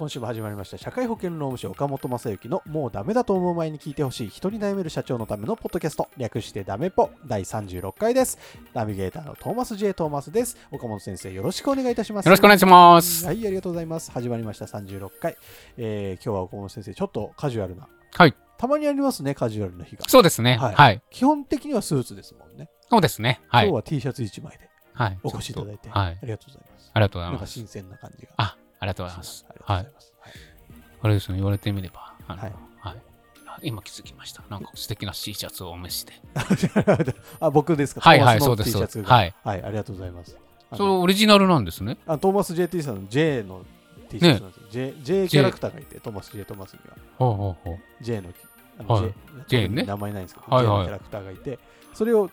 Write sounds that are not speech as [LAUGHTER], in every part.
今週も始まりました社会保険労務士岡本正幸のもうダメだと思う前に聞いてほしい人に悩める社長のためのポッドキャスト略してダメポ第36回ですナビゲーターのトーマス J トーマスです岡本先生よろしくお願いいたしますよろしくお願いします。はいありがとうございます始まりました36回、えー今日は岡本先生ちょっとカジュアルなはい。たまにありますねカジュアルな日がそうですね。はいはい。基本的にはスーツですもんね、そうですね。はい。今日は T シャツ1枚ではい。お越しいただいて、はい。ありがとうございますありがとうござないんかます。新鮮な感じがあ、ありがとうございますはいあれですね、言われてみれば。はいはい。あ今気づきました。なんか素敵な T シャツをお召しで。[LAUGHS] あ、僕ですか？はいはいそうですはい。はい、ありがとうございます。あそのれオリジナルなんですね。あトーマス JT さんの J の T シャツなんですよ。J, J キャラクターがいて、トーマス J トーマスには。ほうほうほう。J のあのはい J, J ね名前ないんですけど、はいはい J のキャラクターがいて、それを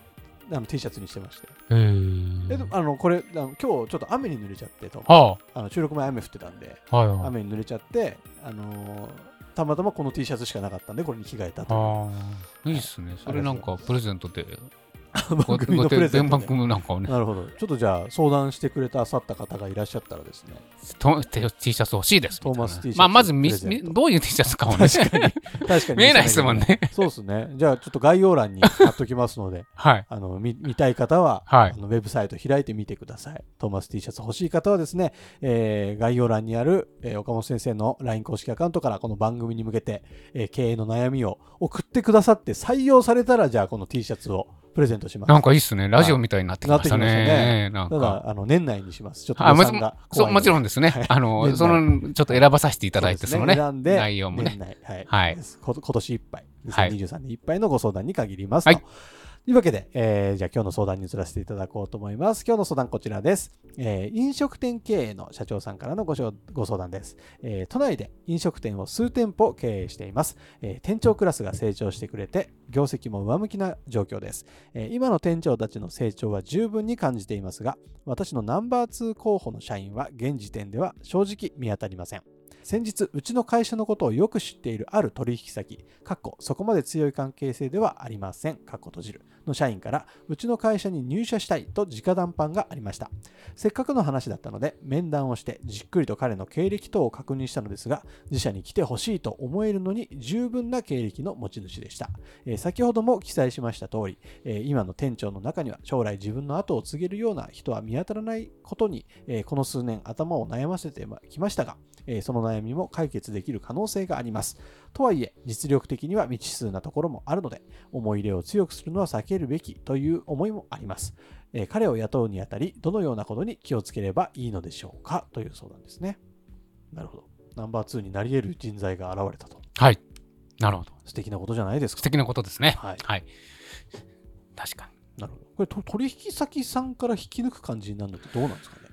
あの T シャツにしてまして。へーであのこれあの今日ちょっと雨に濡れちゃってと、はあの収録前雨降ってたんで、あ。はいはい。雨に濡れちゃって、あのーたまたまこの T シャツしかなかったんで、これに着替えたとあ。いいっすね。それなんかプレゼントで。[LAUGHS] 番組のプレゼント、ね。番組なんかをね。なるほど。ちょっとじゃあ相談してくれたさった方がいらっしゃったらですね、と T シャツ欲しいです。トーマス T シャツまあ、まずどういう T シャツかをね。確かに。[LAUGHS] 確かに。見えないですもんね。そうですね。じゃあちょっと概要欄に貼っときますので、[LAUGHS] はい。あの見見たい方は、はいあのウェブサイト開いてみてください。トーマス T シャツ欲しい方はですね、えー概要欄にある、えー岡本先生の LINE 公式アカウントからこの番組に向けて、えー経営の悩みを送ってくださって採用されたら、じゃあこの T シャツをプレゼントします。なんかいいっすね。ラジオみたいになってきましたねね。なんたか。だあの年内にします。ちょっと予算がそうもちろんんですねはい。あの、その、ちょっと選ばさせていただいて、そのね、選んで内容もね年。内はいはい今年いっぱい、はい2023年いっぱいのご相談に限りますと。はいというわけで、えーじゃあ今日の相談に移らせていただこうと思います。今日の相談こちらです。えー飲食店経営の社長さんからのごご相談です、えー都内で飲食店を数店舗経営しています、えー店長クラスが成長してくれて、業績も上向きな状況です、えー今の店長たちの成長は十分に感じていますが、私のナンバー2候補の社員は現時点では正直見当たりません。先日、うちの会社のことをよく知っているある取引先、かっこそこまで強い関係性ではありません、かっこ閉じる、の社員から、うちの会社に入社したいと直談判がありました。せっかくの話だったので、面談をしてじっくりと彼の経歴等を確認したのですが、自社に来てほしいと思えるのに十分な経歴の持ち主でした。えー先ほども記載しました通り、えー今の店長の中には将来自分の後を継げるような人は見当たらないことに、えーこの数年頭を悩ませてきましたが、えーその悩みも解決できる可能性があります。とはいえ、実力的には未知数なところもあるので、思い入れを強くするのは避けるべきという思いもあります。えー彼を雇うにあたり、どのようなことに気をつければいいのでしょうかという相談ですね。なるほど。ナンバー2になり得る人材が現れたと。はい。なるほど。素敵なことじゃないですか。素敵なことですね。はいはい。確かに。なるほど。これと取引先さんから引き抜く感じになるのってどうなんですかね？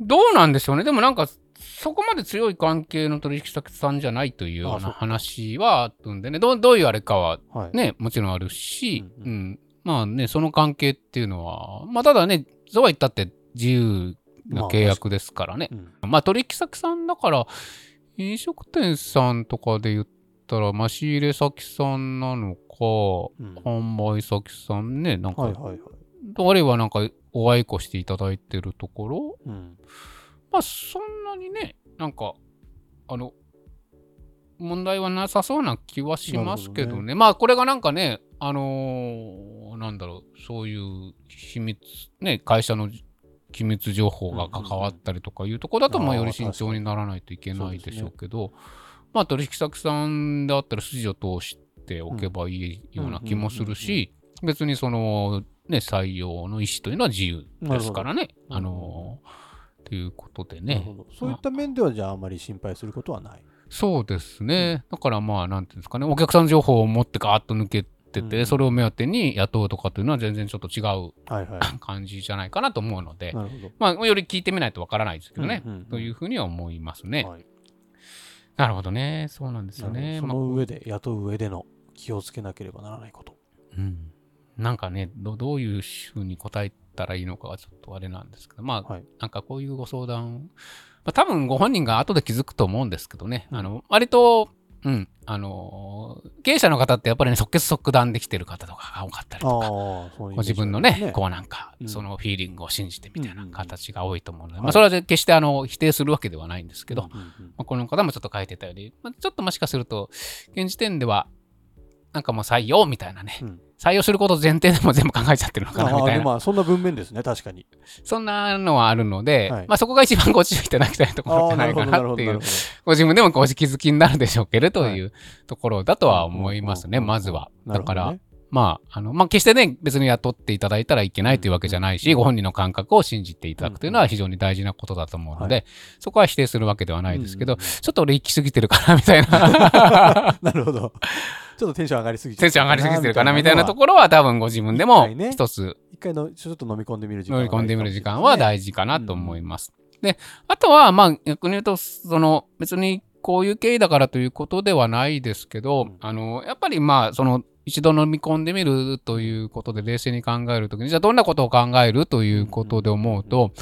どうなんでしょうね。でもなんか、そこまで強い関係の取引先さんじゃないというような話はあるんでね、どうどういうあれかははい。ね、もちろんあるし、ううんん、まあね、その関係っていうのは、まあただね、そうは言ったって自由な契約ですからね。うんまあ取引先さんだから、飲食店さんとかで言ったら、まあ仕入れ先さんなのか、うん販売先さんね、なんか、はいはいはい。あるいはなんかお会いこしていただいてるところ、うん。まあそんなにね、なんか、あの、問題はなさそうな気はしますけどね。なるまあこれがなんかね、あのーなんだろう、そういう秘密、ね、会社の機密情報が関わったりとかいうところだと、まあより慎重にならないといけないでしょうけど、まあ取引先さんであったら筋を通しておけばいいような気もするし、別にその、ね、採用の意思というのは自由ですからね。あのーということでね。そういった面ではじゃああまり心配することはない。そうですね。だからまあ、なんていうんですかね、お客さん情報を持ってガーッと抜けてて、うんそれを目当てに雇うとかというのは全然ちょっと違うはいはい。[LAUGHS] 感じじゃないかなと思うので。まあ、より聞いてみないとわからないですけどね、というふうには思いますね。はいなるほどね。そうなんですよね。そまあの上で、雇う上での気をつけなければならないこと。うん、なんかねど、どういうふうに答えたらいいのかはちょっとあれなんですけど、まあ、はい。なんかこういうご相談、まあ、多分ご本人が後で気づくと思うんですけどね、うん。あの割と、うん、あのー経営者の方ってやっぱりね、即決即断できてる方とかが多かったりとか、ご自分のね、こううなんか、うん。そのフィーリングを信じてみたいなうんうんうん形が多いと思うので、はいまあ、それは決してあの否定するわけではないんですけど、うんうんうん。まあ、この方もちょっと書いてたより、まあ、ちょっともしかすると、現時点では、なんかもう採用みたいなね、うん採用すること前提でも全部考えちゃってるのかなみたいな、まあそんな文面ですね、確かに。そんなのはあるので、はい。まあそこが一番ご注意いただきたいところじゃなないかなっていうご自分でもご気づきになるでしょうけれどというところだとは思いますね、まずは。だから、まあ、あの、まあ、決してね、別に雇っていただいたらいけないというわけじゃないし、うんご本人の感覚を信じていただくというのは非常に大事なことだと思うので、はそこは否定するわけではないですけど、ちょっと俺行き過ぎてるかな、みたいな。[LAUGHS] なるほど。ちょっとテンション上がりすぎテンション上がりすぎてるかな、みたいなとこころは多分ご自分でも一つ一回のちょっと飲み込んでみる時間乗り込んでみる時間は大事。事かなと思います。で、あとは、まあ、逆に言うと、その、別にこういう経緯だからということではないですけど、うんあの、やっぱりまあ、その、一度飲み込んでみるということで冷静に考えるときに、じゃあどんなことを考えるということで思うと、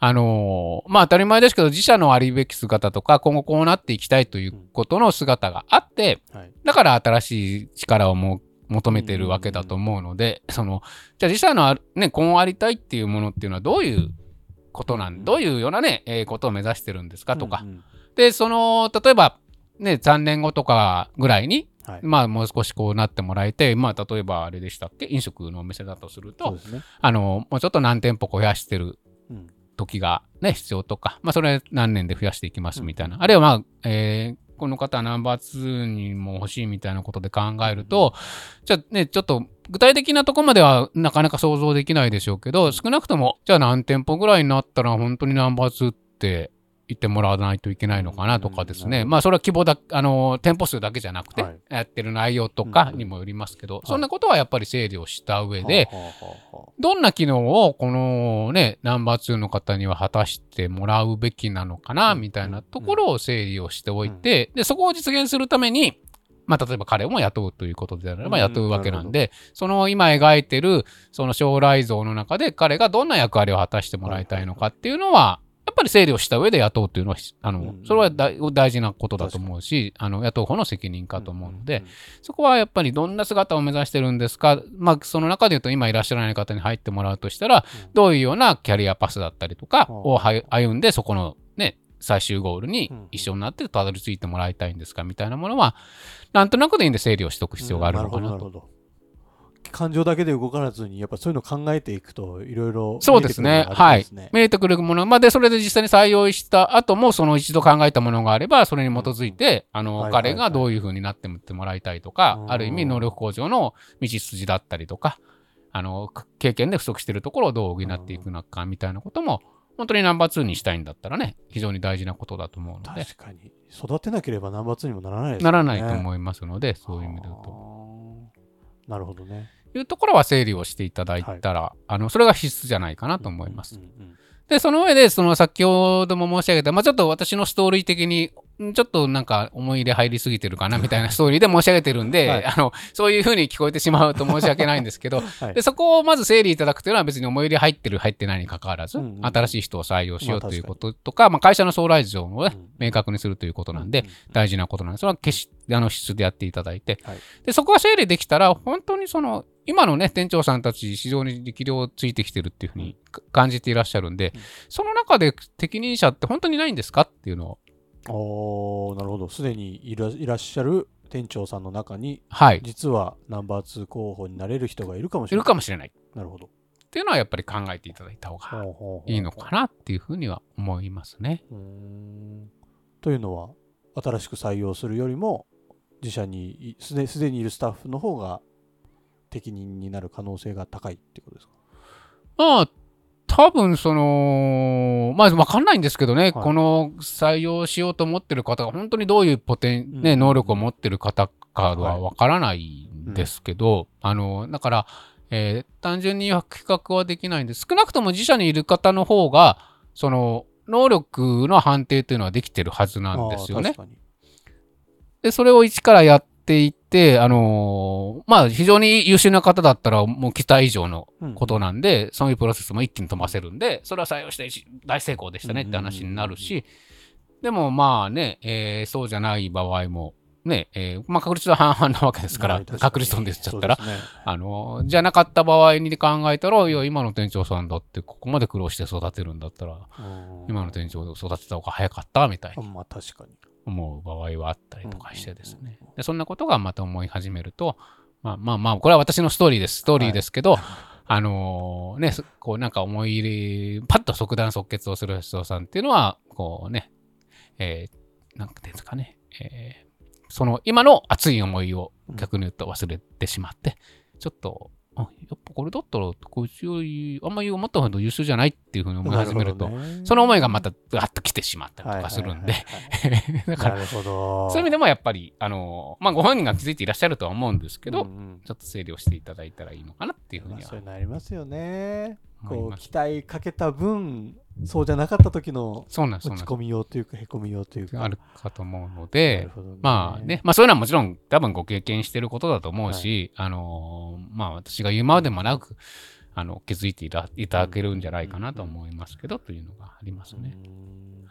あのまあ当たり前ですけど、自社のありべき姿とか、今後こうなっていきたいということの姿があって、はい。だから新しい力をも求めてるわけだと思うので、その、じゃあ自社のあるね、今後ありたいっていうものっていうのはどういうことなん、うんどういうようなね、えーことを目指してるんですかとか。で、その、例えば、ね、3年後とかぐらいに、はい。まあもう少しこうなってもらえて、まあ例えばあれでしたっけ、飲食のお店だとするとね。あの、もうちょっと何店舗増やしてるうん時がね、必要とか、まあそれ何年で増やしていきますみたいな。うんあるいはまあ、えーこの方はナンバー2にも欲しいみたいなことで考えると、じゃあね、ちょっと具体的なとこまではなかなか想像できないでしょうけど、少なくとも、じゃあ何店舗ぐらいになったら本当にナンバー2って言ってもらわないといけないのかなとかですね。うんまあそれは規模だ、あの、店舗数だけじゃなくて、はい。やってる内容とかにもよりますけど、いそんなことはやっぱり整理をした上で、どんな機能をこのね、ナンバー2の方には果たしてもらうべきなのかな、うんみたいなところを整理をしておいて、で、そこを実現するために、まあ、例えば彼も雇うということであればうん雇うわけなんで、その今描いてる、その将来像の中で彼がどんな役割を果たしてもらいたいのかっていうのは、やっぱり整理をした上で雇うというのは、あのうん、それは大大事なことだと思うし、あの、雇う方の責任かと思うので、そこはやっぱりどんな姿を目指してるんですか、まあ、その中で言うと今いらっしゃらない方に入ってもらうとしたら、うん。どういうようなキャリアパスだったりとかうんをは歩んで、そこのね、最終ゴールにうん一緒になってたどり着いてもらいたいんですかみたいなものは、なんとなくでいいんで整理をしておく必要があるのかなと。感情だけで動かずに、やっぱそういうのを考えていくと、いろいろそうですね。はい。ね見えてくるもの。まあ、で、それで実際に採用した後も、その一度考えたものがあれば、それに基づいて、あの、はいはいはい彼がどういうふうになってってもらいたいとか、うんある意味能力向上の道筋だったりとか、あの、か経験で不足しているところをどう補っていくのか、みたいなことも、本当にナンバー2にしたいんだったらね、非常に大事なことだと思うので、確かに。育てなければナンバー2にもならないですならないとう思いますので、そういう意味で言うと。と。なるほどね。いうところは整理をしていただいたら、あの、それが必須じゃないかなと思います。で、その上で、その先ほども申し上げた、まあちょっと私のストーリー的に、んちょっとなんか思い入れ入りすぎてるかなみたいな [LAUGHS] ストーリーで申し上げてるんで、はい。あの、そういう風に聞こえてしまうと申し訳ないんですけど、はいでそこをまず整理いただくというのは別に思い入れ入ってる入ってないに関わらず、うんうん新しい人を採用しようまあということ。とか、まあ会社の将来像をね、うん明確にするということなんで、大事なことなんで、それは決し、あの、必須でやっていただいて、はい。で、そこが整理できたら、本当にその、今のね、店長さんたち、非常に力量ついてきてるっていうふうにか感じていらっしゃるんで、うん。その中で適任者って本当にないんですか？っていうのを、おーなるほど。すでにいらいらっしゃる店長さんの中に、はい、実はナンバー2候補になれる人がいるかもしれない。かもしれない。なるほど。っていうのはやっぱり考えていただいた方がほうほうほういいのかなっていうふうには思いますね。うーんというのは、新しく採用するよりも、自社にいすですでにいるスタッフの方が適任になる可能性が高いってことですか？まあ、多分その、まあ、わかんないんですけどね、はい。この採用しようと思ってる方が、本当にどういうポテン、ね、うん能力を持ってる方かははいわからないんですけど、あの、だから、えー単純に比較はできないんです。少なくとも自社にいる方の方が、その、能力の判定というのはできてるはずなんですよね。で、それを一からやっていって、あのーまあ、非常に優秀な方だったら、もう期待以上のうん。ことなんで、そういうプロセスも一気に飛ばせるんで、それは採用して大成功でしたねって話になるし、でもまあね、えーそうじゃない場合も、ね、えーまあ確率は半々なわけですから、かに。確率飛んでっちゃったら、ね。あのーじゃなかった場合に考えたら、いや、今の店長さんだって、ここまで苦労して育てるんだったら、うん。今の店長を育てた方が早かったみたいにまあ確かに。思う場合はあったりとかしてですね。でそんなことがまた思い始めると、まあまあまあ、これは私のストーリーです。ストーリーですけど、あのーね、そこうなんか思い入れ、パッと即断即決をする人さんっていうのは、こうね、えー、なんていうんですかね、えーその今の熱い思いを逆に言うと忘れてしまって、ちょっと、あやっぱこれだったら、こいつよりあんまり思ったほど優秀じゃないっていうふうに思い始めると、なほどね。その思いがまたガッと来てしまったりとかするんで、[LAUGHS] だから。そういう意味でもやっぱり、あのまあ、ご本人が気づいていらっしゃるとは思うんですけど、うんうんちょっと整理をしていただいたらいいのかなっていうふうにはまあそういうのありますよね。こう期待かけた分、そうじゃなかった時の落ち込みようというか、へこみようというか。あるかと思うのなでねまあね、まあそういうのはもちろん多分ご経験してることだと思うし、あのまあ私が言うまでもなく、あの気づいていたいただけるんじゃないかなと思いますけど、というのがありますね。うん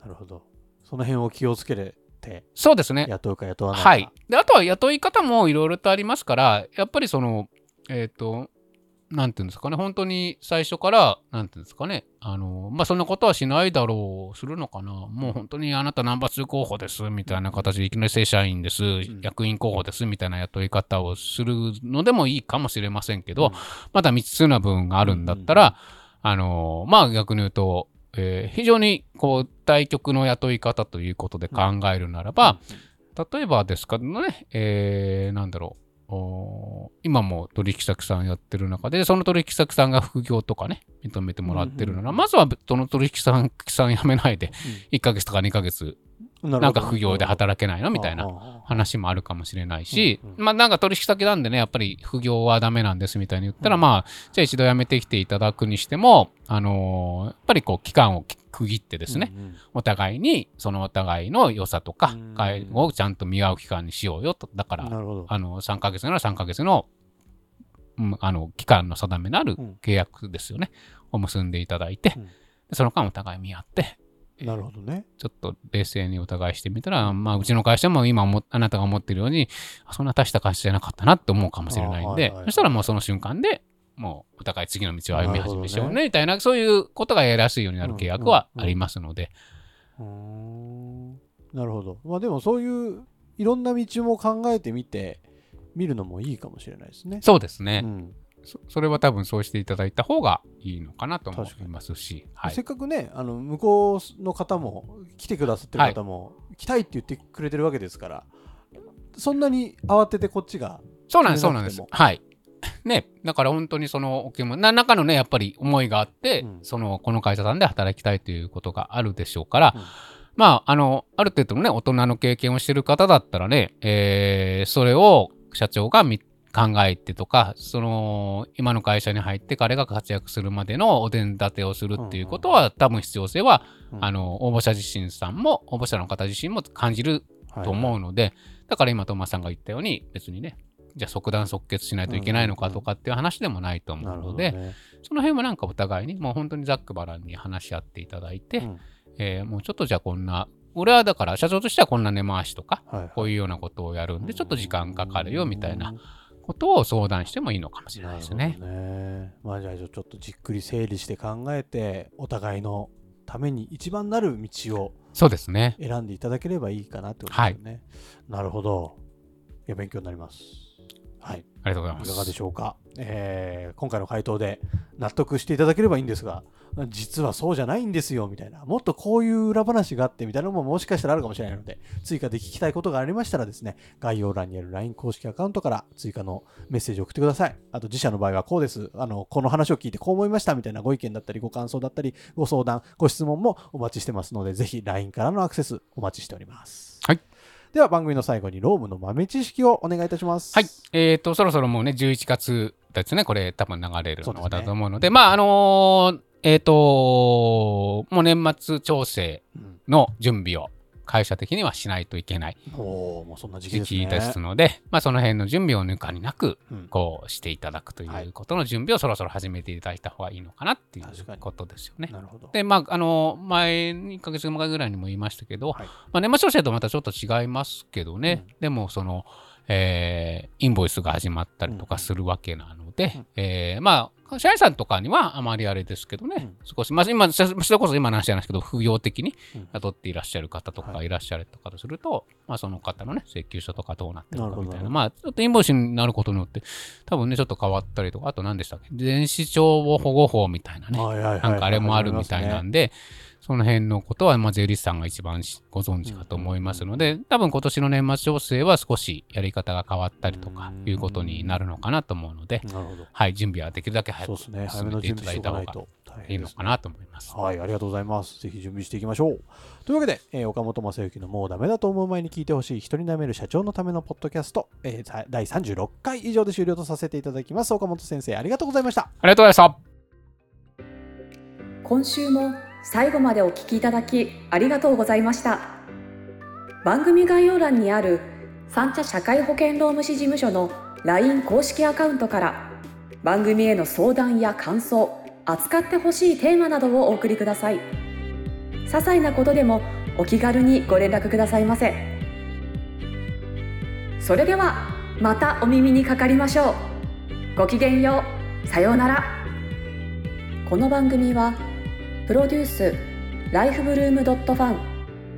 なるほど。その辺を気をつけて、そうですね。雇うか雇わないか。はい。で、あとは雇い方もいろいろとありますから、やっぱりその、えっ、と、なんていうんですかね、本当に最初から、なんていうんですかね、あの、まあ、そんなことはしないだろう、するのかな。もう本当にあなたナンバー2候補です、みたいな形でいきなり正社員です、ん。役員候補です、みたいな雇い方をするのでもいいかもしれませんけど、うん。まだ未知数な部分があるんだったら、あの、まあ、逆に言うと、えー非常にこう対極の雇い方ということで考えるならば、例えばですかね、えーなんだろう、今も取引先さんやってる中で、その取引先さんが副業とかね、認めてもらってるな。ら、うんうんうん。まずはその取引先さん辞めないで、1ヶ月とか2ヶ月、うんなんか副業で働けないのみたいなな話もあるかもしれないし、うんうん。まあなんか取引先なんでね、やっぱり副業はダメなんですみたいに言ったら、うん。まあ、じゃあ一度辞めてきていただくにしても、あのーやっぱりこう期間を区切ってですね、お互いにそのお互いの良さとかうん。介護をちゃんと見合う期間にしようよと。だから。あの3ヶ月なら3ヶ月の,、うん、あの期間の定めのあるうん。契約ですよね、を結んでいただいて、その間お互い見合って、なるほどね。ちょっと冷静にお互いしてみたら、まあ、うちの会社も今思っあなたが思ってるように、あそんな大した会社じゃなかったなって思うかもしれないんで、あはいはいはい。そしたらもうその瞬間でもうお互い次の道を歩み始めましょうね、みたいな、そういうことがやりやすいようになる契約はありますので、うーん。なるほど。まあでもそういういろんな道も考えてみて見るのもいいかもしれないですね。そうですね、うんそそれは多分そうしていただいた方がいいのかなと思いますし、はい。せっかくね、あの向こうの方も来てくださってる方も、来たいって言ってくれてるわけですから、そんなに慌ててこっちが、そうなんです、そうなんです。はい。ね、だから本当にそのお気も、何らかのね、やっぱり思いがあって、うん。その、この会社さんで働きたいということがあるでしょうから、うん。まあ、あの、ある程度のね、大人の経験をしてる方だったらね、えーそれを社長がみ考えてとか、その、今の会社に入って彼が活躍するまでのお膳立てをするっていうことは、多分必要性は、うん。あの、応募者自身さんも、応募者の方自身も感じると思うので、だから今、トーマスさんが言ったように、別にね、じゃあ即断即決しないといけないのかとかっていう話でもないと思なるほうので、どね。その辺もなんかお互いに、もう本当にざっくばらんに話し合っていただいて、うん。えーもうちょっとじゃあこんな、俺はだから社長としてはこんな根回しとか、はいはい。こういうようなことをやるんで、ちょっと時間かかるよみたいなことを相談してもいいのかもしれないですね。ね。まあじゃあちょっとじっくり整理して考えて、お互いのために一番なる道をそうですね。選んでいただければいいかなってことですよね。なるほど。いや、勉強になります。はい。ありがとうございます。いかがでしょうか、えー今回の回答で納得していただければいいんですが、実はそうじゃないんですよみたいな、もっとこういう裏話があってみたいなのももしかしたらあるかもしれないので、追加で聞きたいことがありましたらですね、概要欄にある LINE 公式アカウントから追加のメッセージを送ってください。あと自社の場合はこうです。あの、この話を聞いてこう思いましたみたいなご意見だったり、ご感想だったり、ご相談、ご質問もお待ちしてますので、ぜひ LINE からのアクセスお待ちしております。はい。では番組の最後にロームの豆知識をお願いいたします。はい。えっ、と、そろそろもうね、11月ですね、これ多分流れるのだと思うので、まあ、あのーえっ、ともう年末調整うんの準備を会社的にはしないといけない。時期時ですので、まあ、その辺の準備を抜かりなく、うん。こうしていただくといはいうことの準備をそろそろ始めていただいた方がいいのかなっていうことですよね。なるほど。で、まあ、あの、前、1ヶ月前ぐらいにも言いましたけど、はい。まあ、年末調整とまたちょっと違いますけどね、でも、その、えーインボイスが始まったりとかするわけなので、うん。えーまあ、社員さんとかにはあまりあれですけどね、少し、まあ、今、そそれこそ今の話じゃないですけど、副業的にうん。雇っていらっしゃる方とはかいらっしゃるとかとすると、まあ、その方のね、請求書とかどうなってるかみたいな、なまあ、ちょっとインボイスになることによって、多分ね、ちょっと変わったりとか、あと何でしたっけ、電子帳簿保護法みたいなね、はいはいはい。なんかあれもあるみたいなんで、その辺のことは、まあ、税理士さんが一番しご存知かと思いますので、多分今年の年末調整は少しやり方が変わったりとかいうことになるのかなと思うので。はい、準備はできるだけ早く進めていめの準備ただいた方がいい。のかなと思います。はい、ありがとうございます。ぜひ準備していきましょう。というわけで、えー岡本正幸のもうダメだと思う前に聞いてほしい人に舐める社長のためのポッドキャスト、えーさ第36回以上で終了とさせていただきます。岡本先生、ありがとうございました。ありがとうございました。今週も最後までお聞きいただきありがとうございました。番組概要欄にある三茶社会保険労務士事務所の LINE 公式アカウントから番組への相談や感想扱ってほしいテーマなどをお送りください。些細なことでもお気軽にご連絡くださいませ。それではまたお耳にかかりましょう。ごきげんよう。さようなら。この番組はプロデュースライフブルームドットファン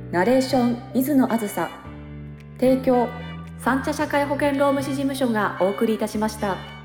ナレーション水野あずさ提供三茶社会保険労務士事務所がお送りいたしました。